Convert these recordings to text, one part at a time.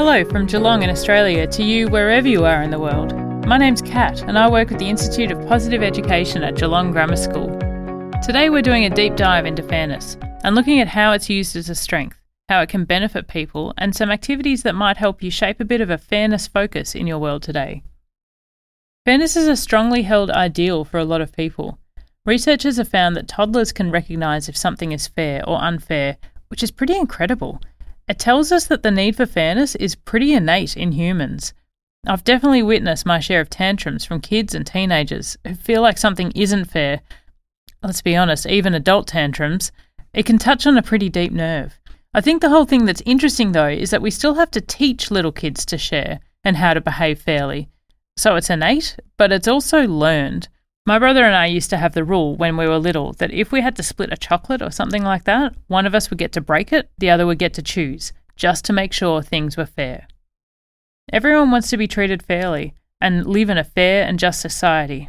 Hello from Geelong in Australia to you wherever you are in the world. My name's Kat and I work at the Institute of Positive Education at Geelong Grammar School. Today we're doing a deep dive into fairness and looking at how it's used as a strength, how it can benefit people, and some activities that might help you shape a bit of a fairness focus in your world today. Fairness is a strongly held ideal for a lot of people. Researchers have found that toddlers can recognise if something is fair or unfair, which is pretty incredible. It tells us that the need for fairness is pretty innate in humans. I've definitely witnessed my share of tantrums from kids and teenagers who feel like something isn't fair. Let's be honest, even adult tantrums, it can touch on a pretty deep nerve. I think the whole thing that's interesting though is that we still have to teach little kids to share and how to behave fairly. So it's innate, but it's also learned. My brother and I used to have the rule when we were little that if we had to split a chocolate or something like that, one of us would get to break it, the other would get to choose, just to make sure things were fair. Everyone wants to be treated fairly and live in a fair and just society.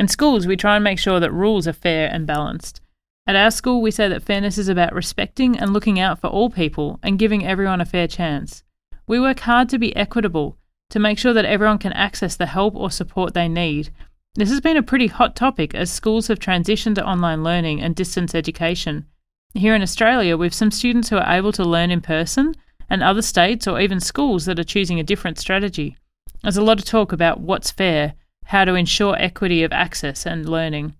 In schools, we try and make sure that rules are fair and balanced. At our school, we say that fairness is about respecting and looking out for all people and giving everyone a fair chance. We work hard to be equitable, to make sure that everyone can access the help or support they need. This has been a pretty hot topic as schools have transitioned to online learning and distance education. Here in Australia, we have some students who are able to learn in person, and other states or even schools that are choosing a different strategy. There's a lot of talk about what's fair, how to ensure equity of access and learning.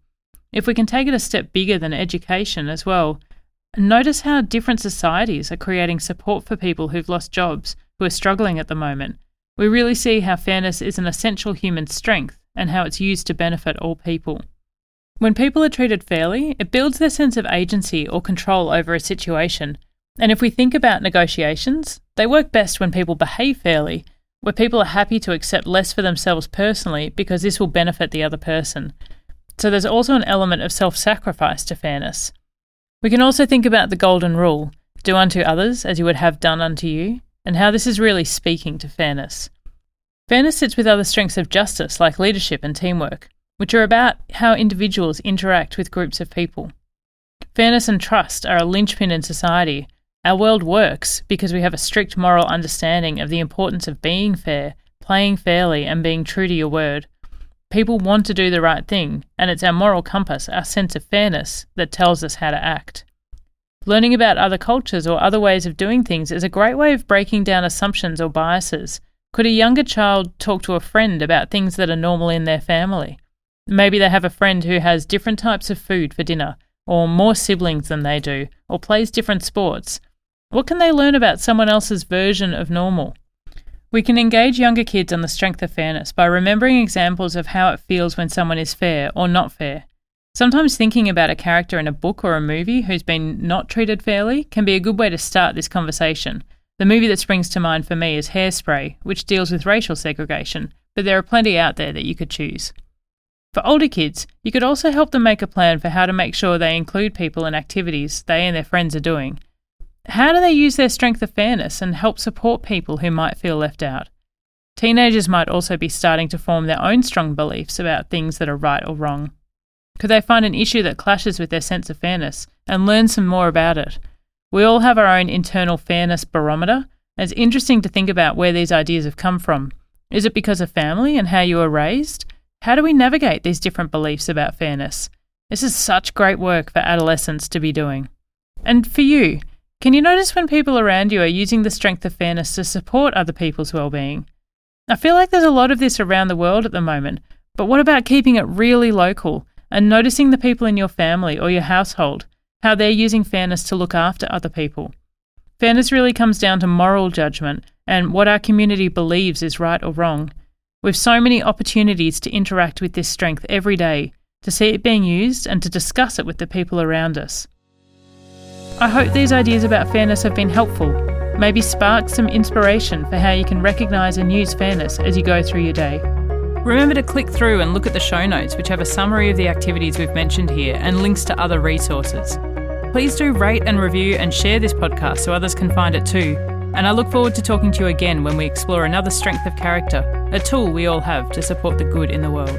If we can take it a step bigger than education as well, notice how different societies are creating support for people who've lost jobs, who are struggling at the moment. We really see how fairness is an essential human strength and how it's used to benefit all people. When people are treated fairly, it builds their sense of agency or control over a situation. And if we think about negotiations, they work best when people behave fairly, where people are happy to accept less for themselves personally because this will benefit the other person. So there's also an element of self sacrifice to fairness. We can also think about the golden rule do unto others as you would have done unto you, and how this is really speaking to fairness. Fairness sits with other strengths of justice like leadership and teamwork, which are about how individuals interact with groups of people. Fairness and trust are a linchpin in society. Our world works because we have a strict moral understanding of the importance of being fair, playing fairly, and being true to your word. People want to do the right thing, and it's our moral compass, our sense of fairness, that tells us how to act. Learning about other cultures or other ways of doing things is a great way of breaking down assumptions or biases. Could a younger child talk to a friend about things that are normal in their family? Maybe they have a friend who has different types of food for dinner, or more siblings than they do, or plays different sports. What can they learn about someone else's version of normal? We can engage younger kids on the strength of fairness by remembering examples of how it feels when someone is fair or not fair. Sometimes thinking about a character in a book or a movie who's been not treated fairly can be a good way to start this conversation. The movie that springs to mind for me is Hairspray, which deals with racial segregation, but there are plenty out there that you could choose. For older kids, you could also help them make a plan for how to make sure they include people in activities they and their friends are doing. How do they use their strength of fairness and help support people who might feel left out? Teenagers might also be starting to form their own strong beliefs about things that are right or wrong. Could they find an issue that clashes with their sense of fairness and learn some more about it? We all have our own internal fairness barometer. and It's interesting to think about where these ideas have come from. Is it because of family and how you were raised? How do we navigate these different beliefs about fairness? This is such great work for adolescents to be doing. And for you, can you notice when people around you are using the strength of fairness to support other people's well-being? I feel like there's a lot of this around the world at the moment, but what about keeping it really local and noticing the people in your family or your household, how they're using fairness to look after other people? Fairness really comes down to moral judgment and what our community believes is right or wrong. We've so many opportunities to interact with this strength every day, to see it being used and to discuss it with the people around us. I hope these ideas about fairness have been helpful, maybe spark some inspiration for how you can recognise and use fairness as you go through your day. Remember to click through and look at the show notes, which have a summary of the activities we've mentioned here and links to other resources. Please do rate and review and share this podcast so others can find it too. And I look forward to talking to you again when we explore another strength of character, a tool we all have to support the good in the world.